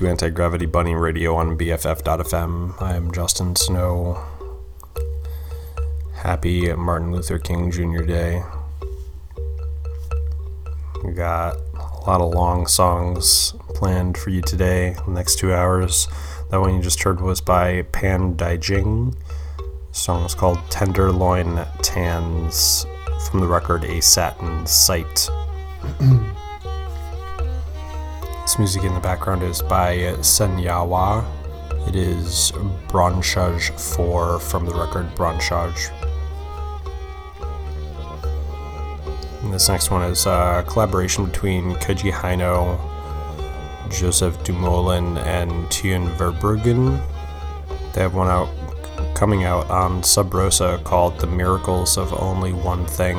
To Anti Gravity Bunny Radio on BFF.fm. I am Justin Snow. Happy Martin Luther King Jr. Day. We got a lot of long songs planned for you today, the next two hours. That one you just heard was by Pan Daijing. The song is called Tenderloin Tanz from the record A Satin Sight. Music in the background is by Senyawa. It is Bronchage 4 from the record Bronchage. And this next one is a collaboration between Keiji Haino, Jozef Dumoulin, and Teun Verbruggen. They have one out coming out on Sub Rosa called The Miracles of Only One Thing.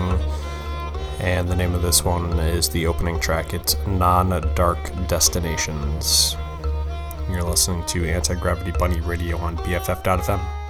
And the name of this one is the opening track. It's Non Dark Destinations. You're listening to Anti Gravity Bunny Radio on BFF.fm.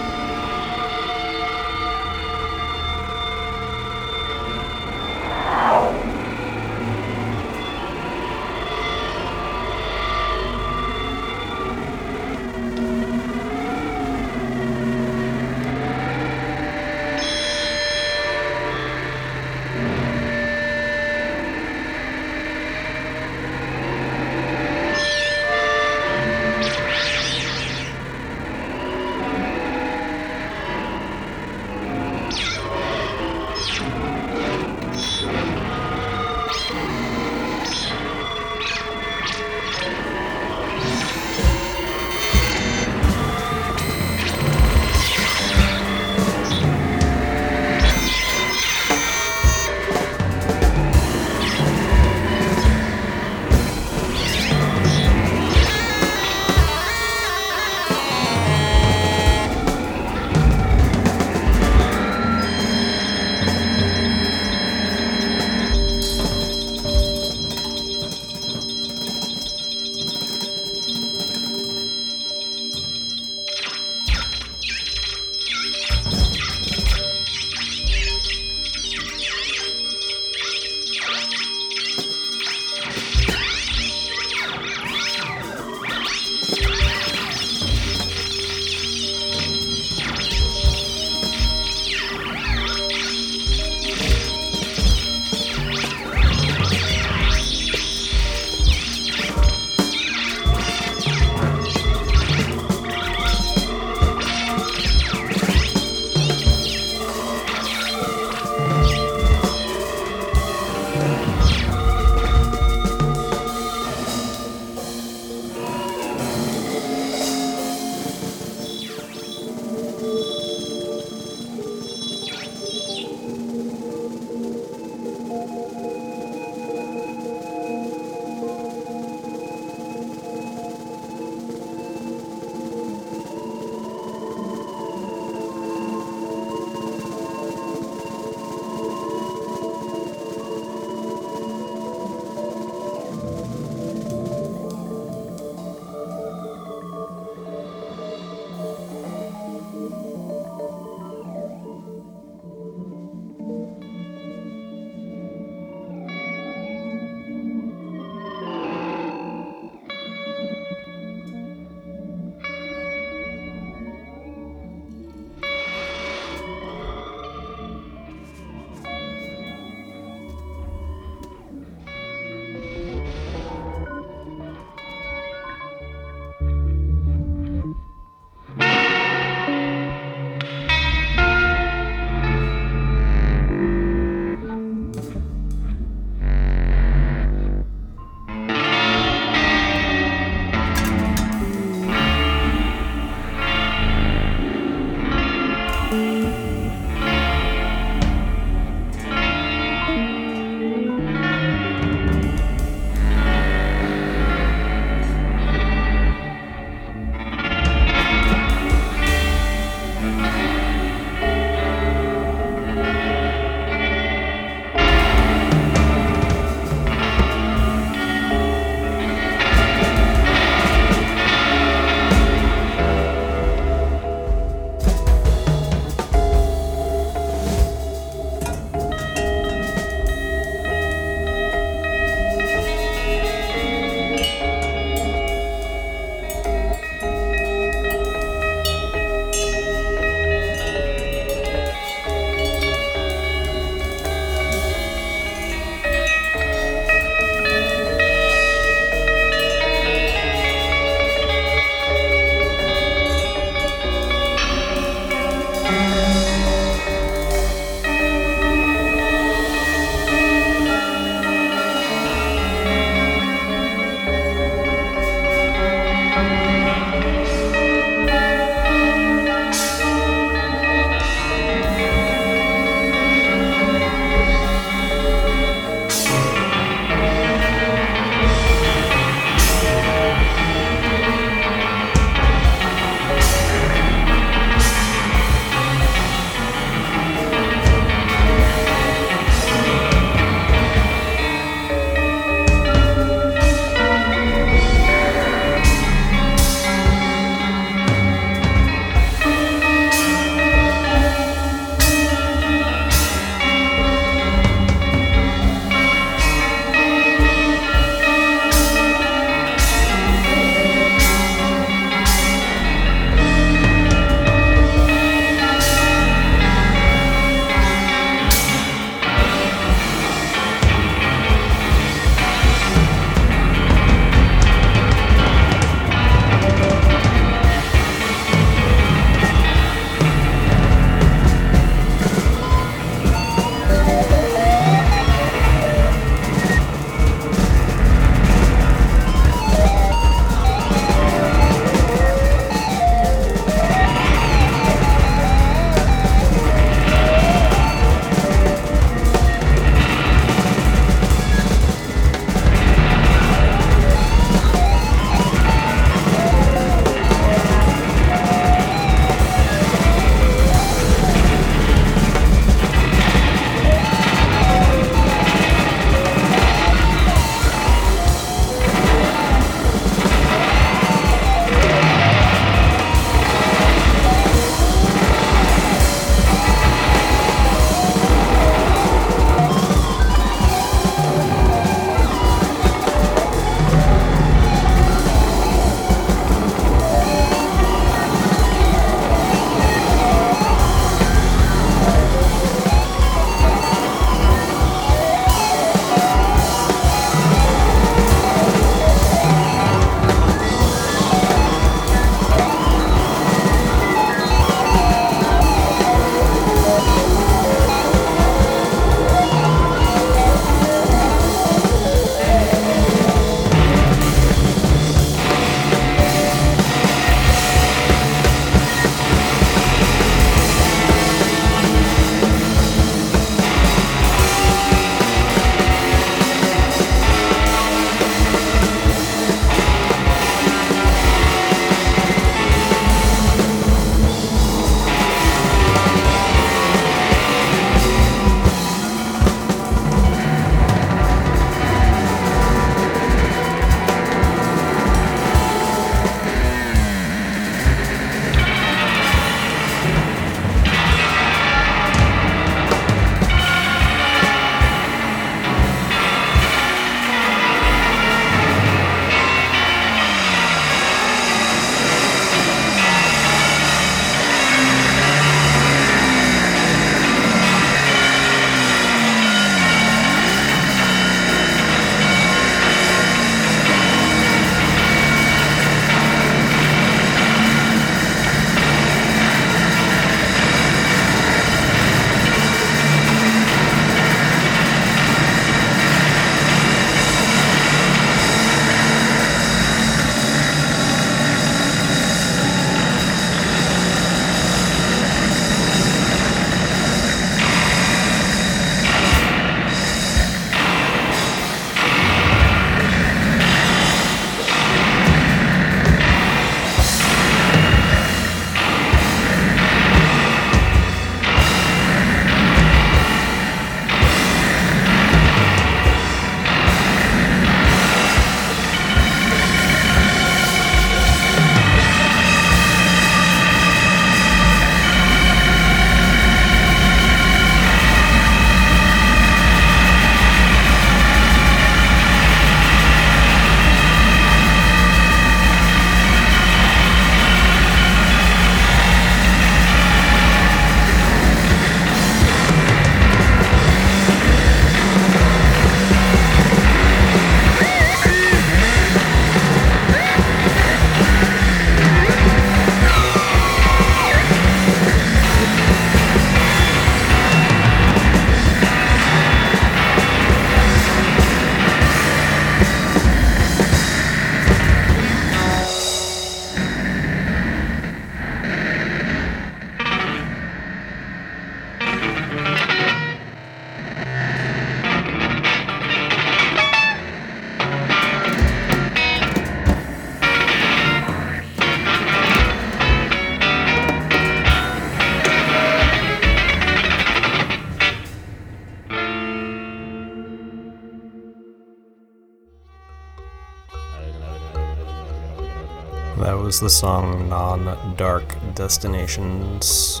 Was the song Non Dark Destinations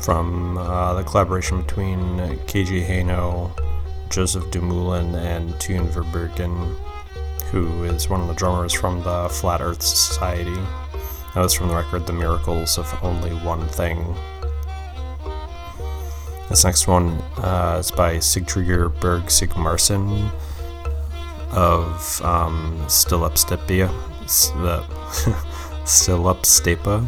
from uh, the collaboration between Keiji Haino, Jozef Dumoulin, and Teun Verbruggen, who is one of the drummers from the Flat Earth Society. That was from the record The Miracles of Only One Thing. This next one uh, is by Sigtryggur Berg Sigmarsson of um, Stilluppsteypa. The Stilluppsteypa.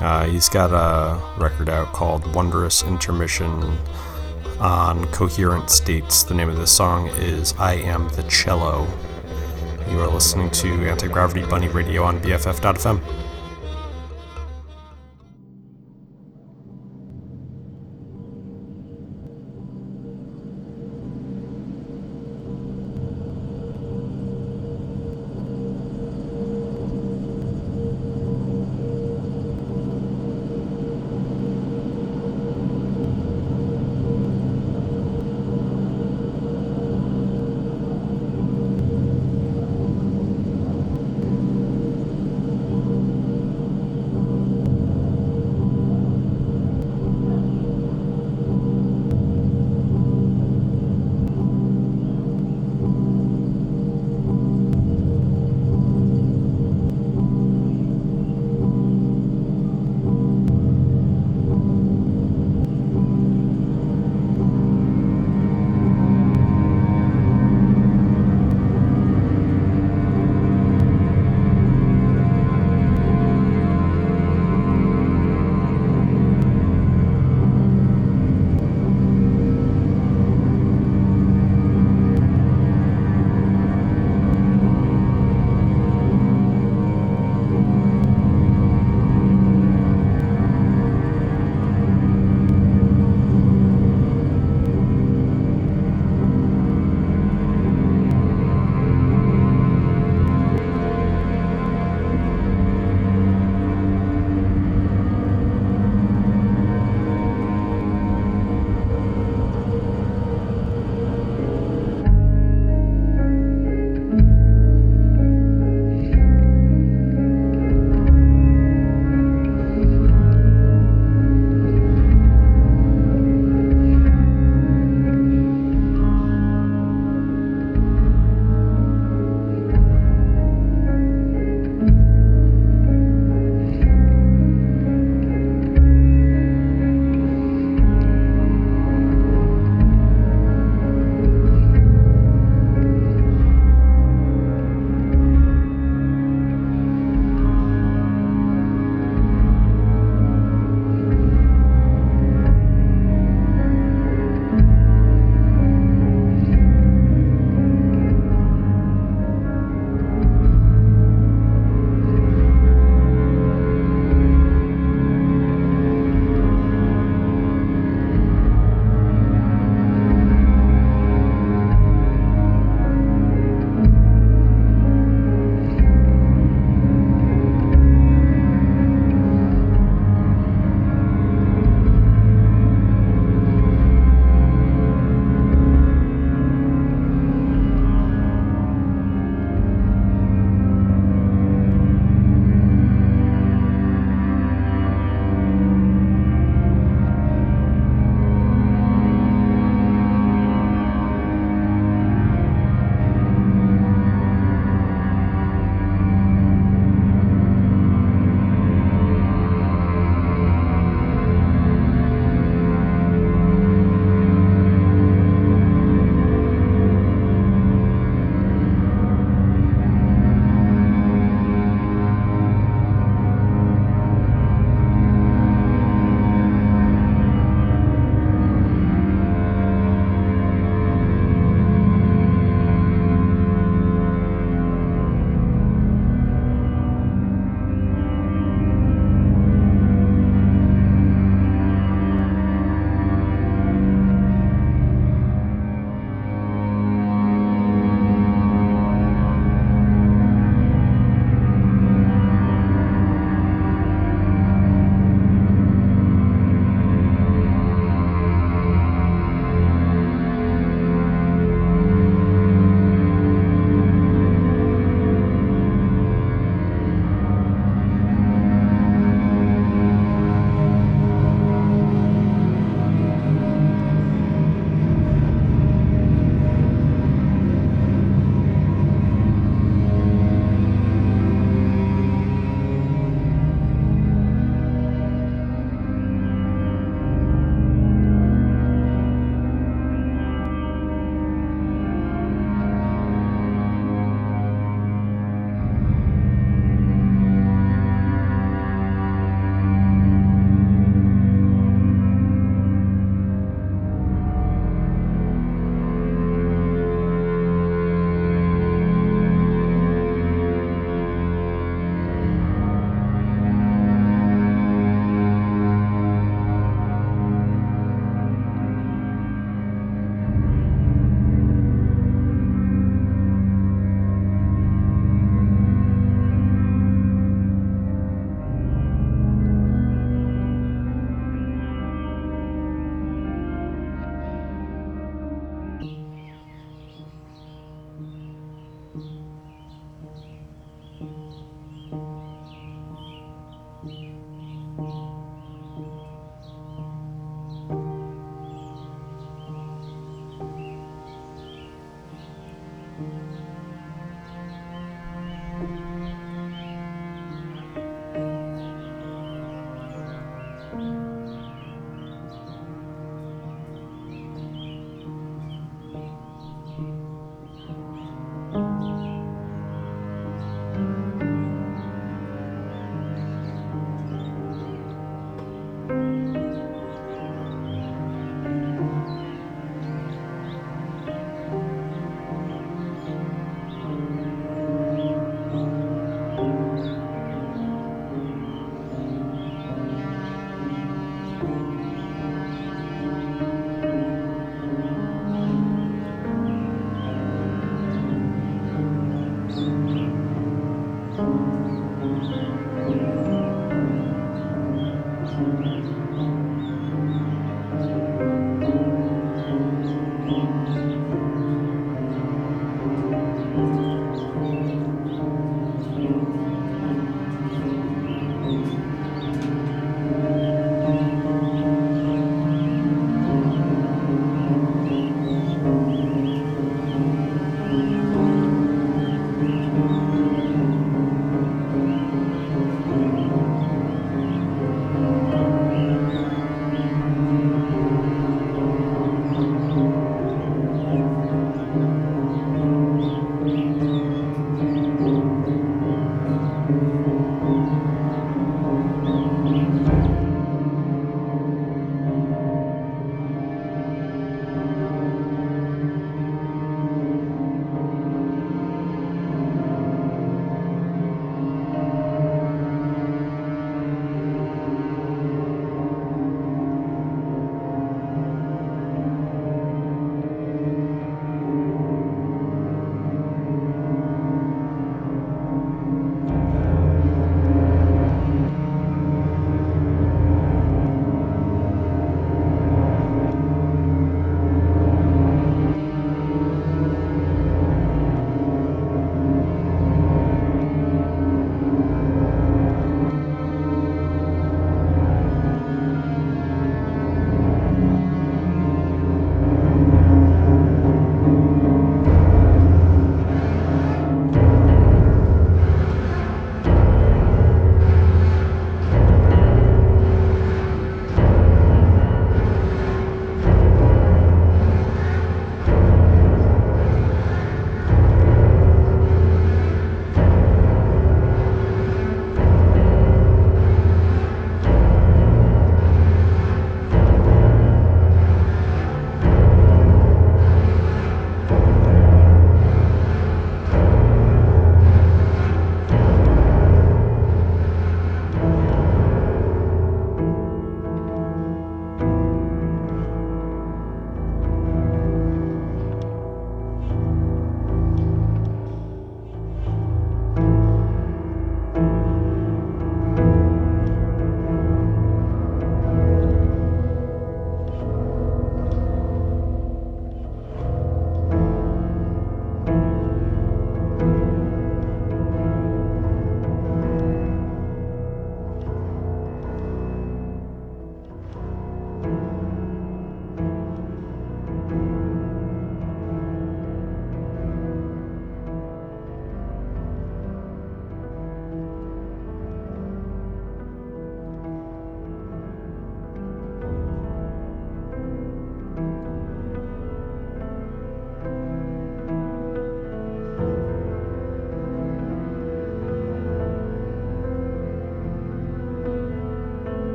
Uh, he's got a record out called Wondrous Intermission on Coherent States. The name of this song is I Am the Cello. You are listening to Anti Gravity Bunny Radio on BFF.fm.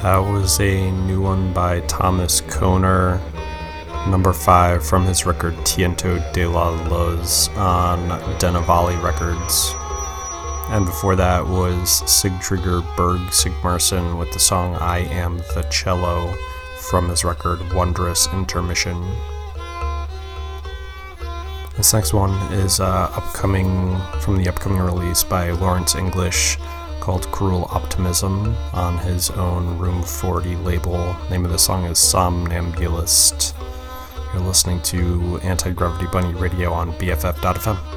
That was a new one by Thomas Köner, number five from his record Tiento de la Luz on Denovali Records. And before that was Sigtryggur Berg Sigmarsson with the song I Am the Cello from his record Wondrous Intermission. This next one is uh, upcoming from the upcoming release by Lawrence English called Cruel Optimism on his own Room 40 label. Name of the song is Somnambulist. You're listening to Anti Gravity Bunny Radio on BFF.fm.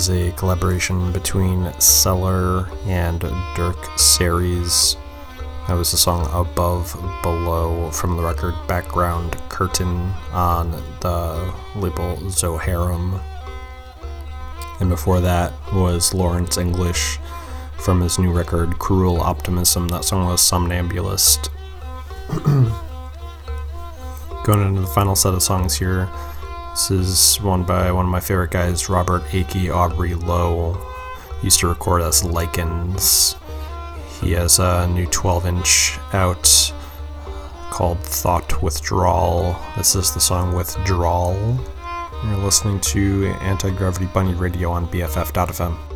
Was a collaboration between Celer and Dirk Serries. That was the song Above Below from the record Background Curtain on the label Zoharum. And before that was Lawrence English from his new record Cruel Optimism. That song was Somnambulist. Going into the final set of songs here. This is one by one of my favorite guys, Robert Aiki Aubrey Lowe. Used to record as Lichens. He has a new 12 inch out called Thought Withdrawal. This is the song Withdrawal. You're listening to Anti Gravity Bunny Radio on BFF.fm.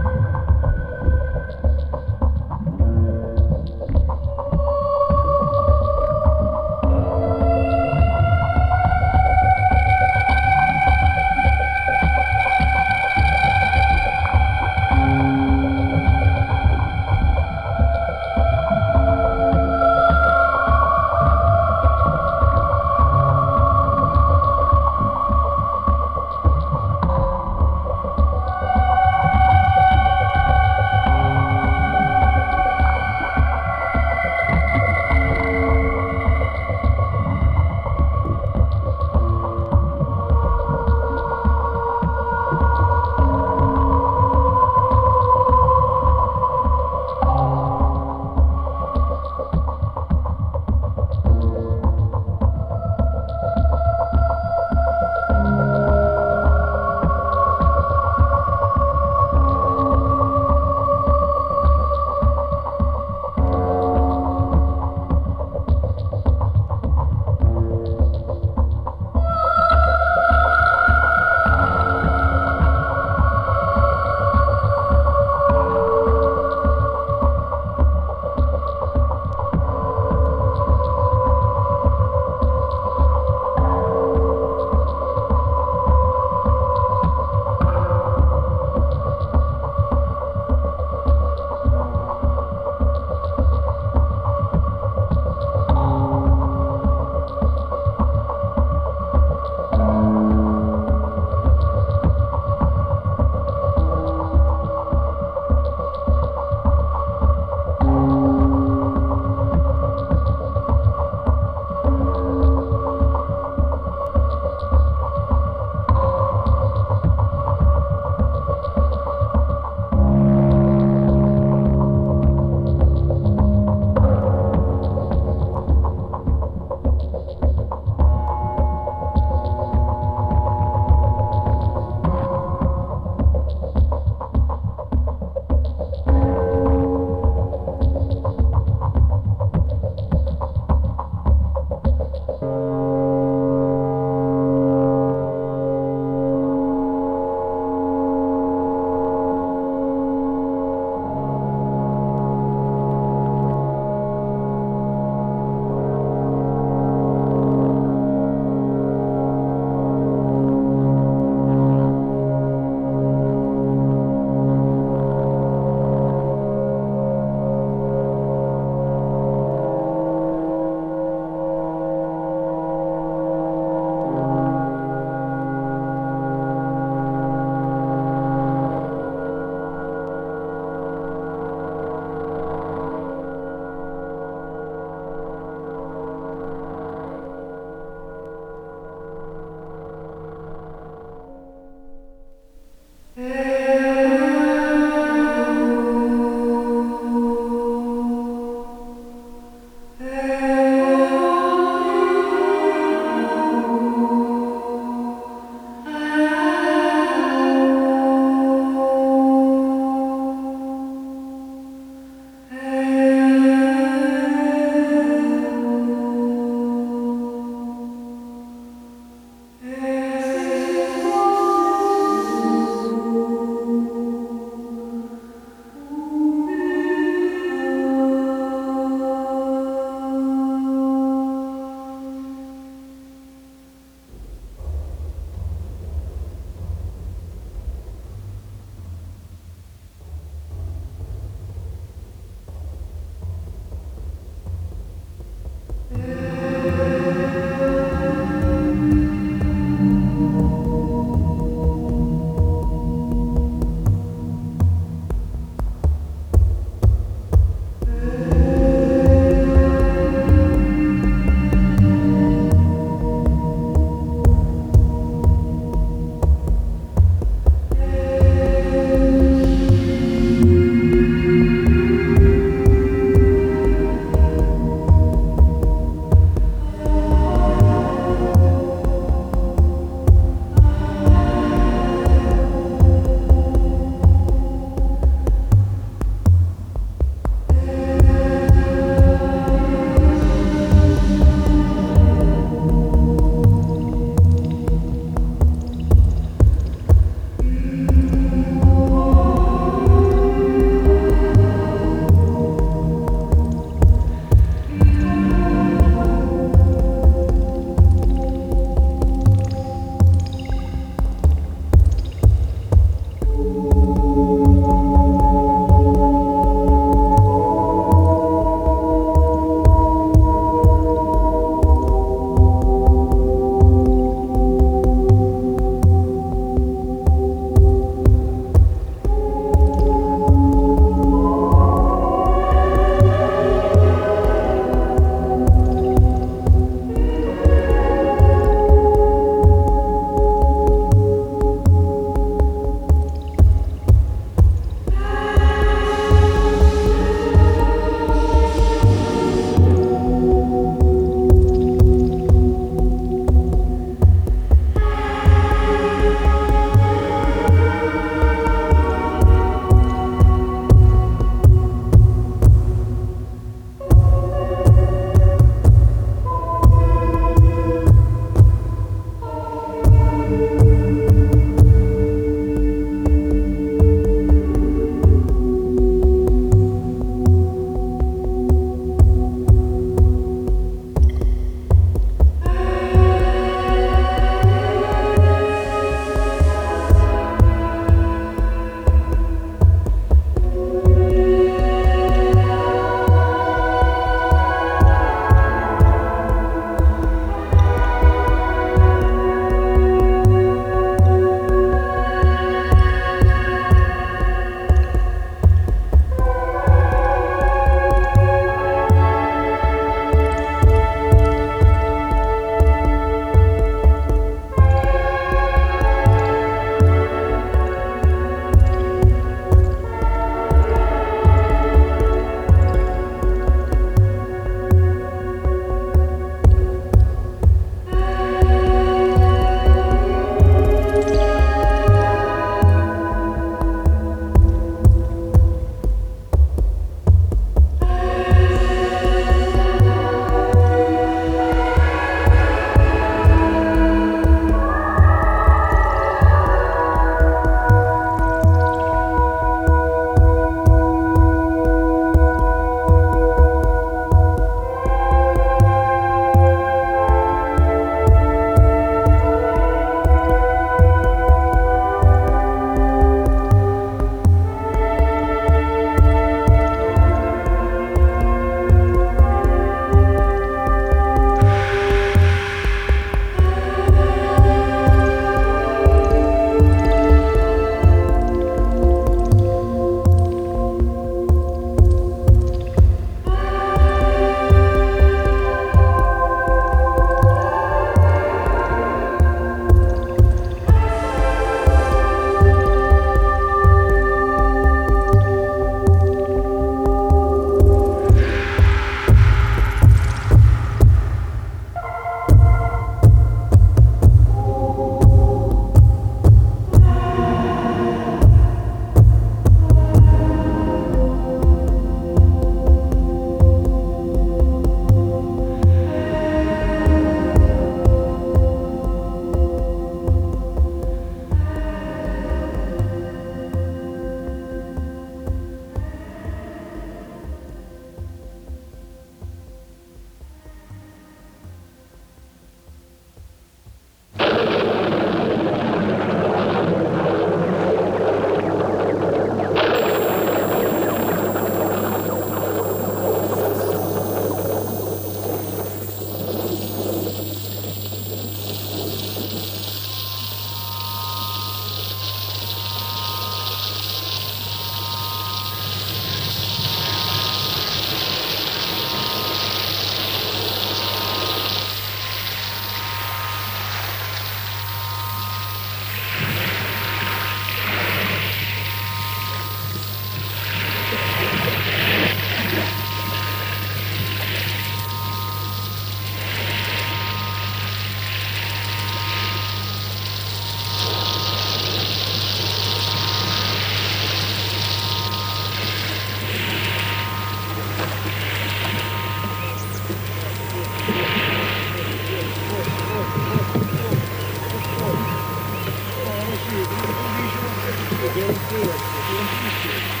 Yes, yes.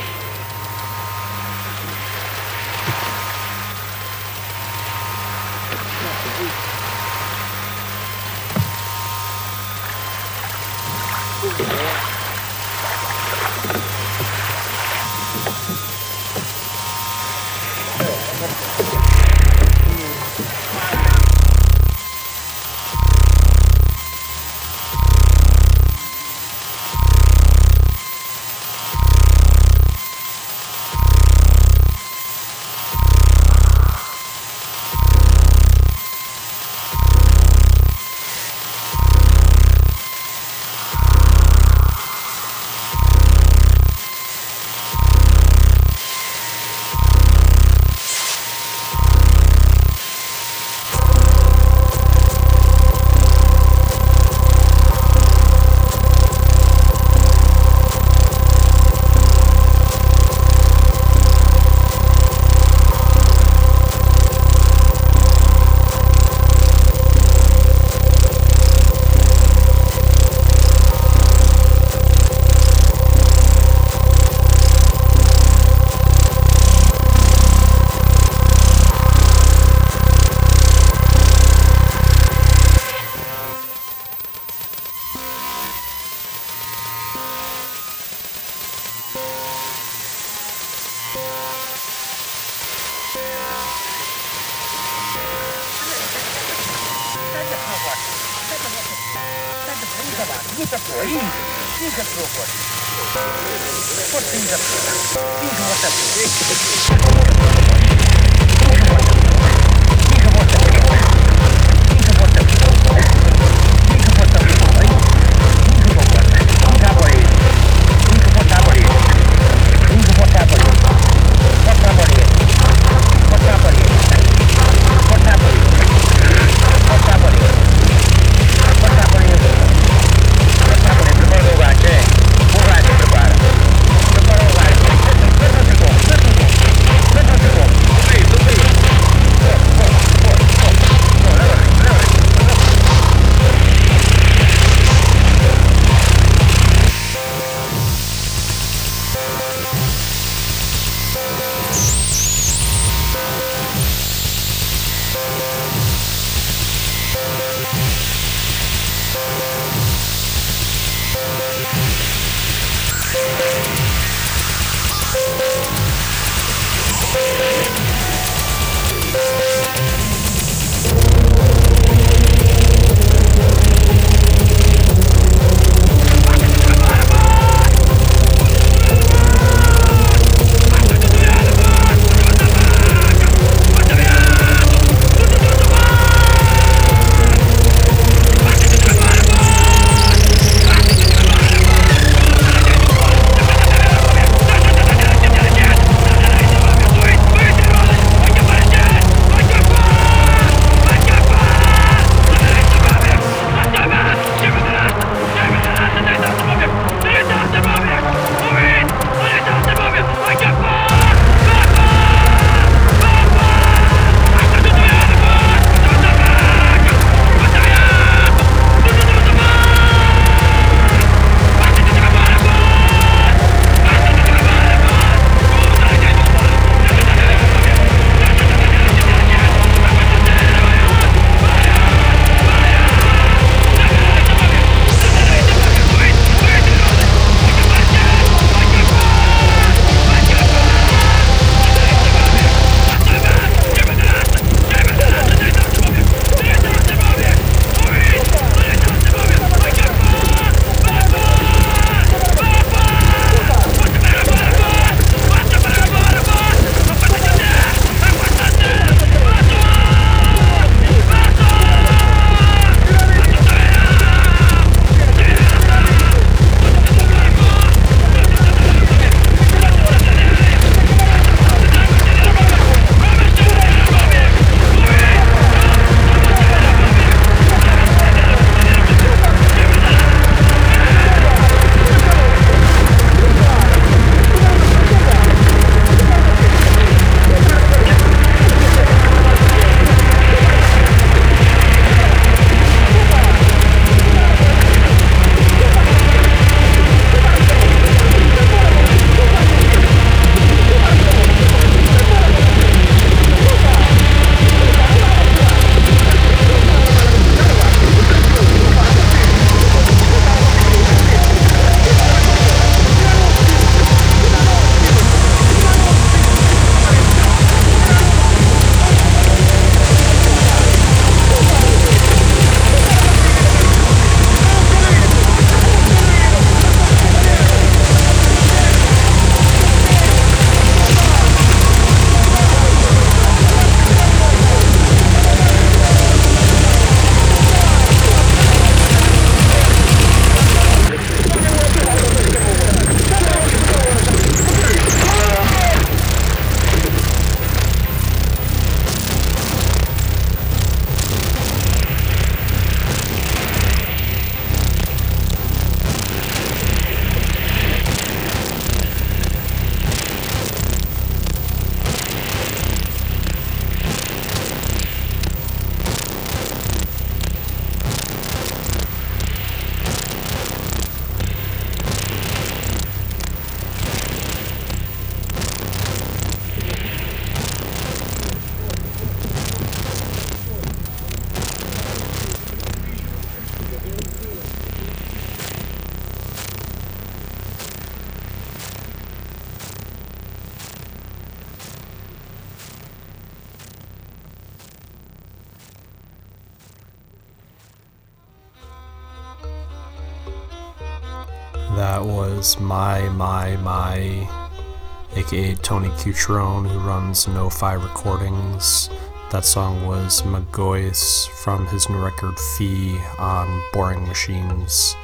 Cutrone, who runs No-Fi Recordings. That song was Magois from his new record Phi on Boring Machines.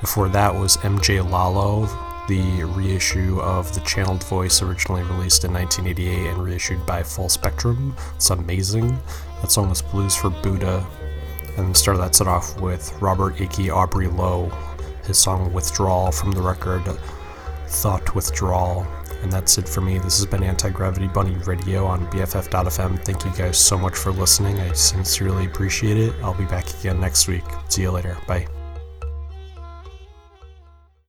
Before that was MJ Lallo, the reissue of The Channeled Voice, originally released in 1988 and reissued by Full Spectrum. It's amazing. That song was Blues for Buddha. And started that set off with Robert Aiki Aubrey Lowe, his song Withdrawal from the record Thought Withdrawal. And that's it for me. This has been Anti Gravity Bunny Radio on BFF.fm. Thank you guys so much for listening. I sincerely appreciate it. I'll be back again next week. See you later. Bye.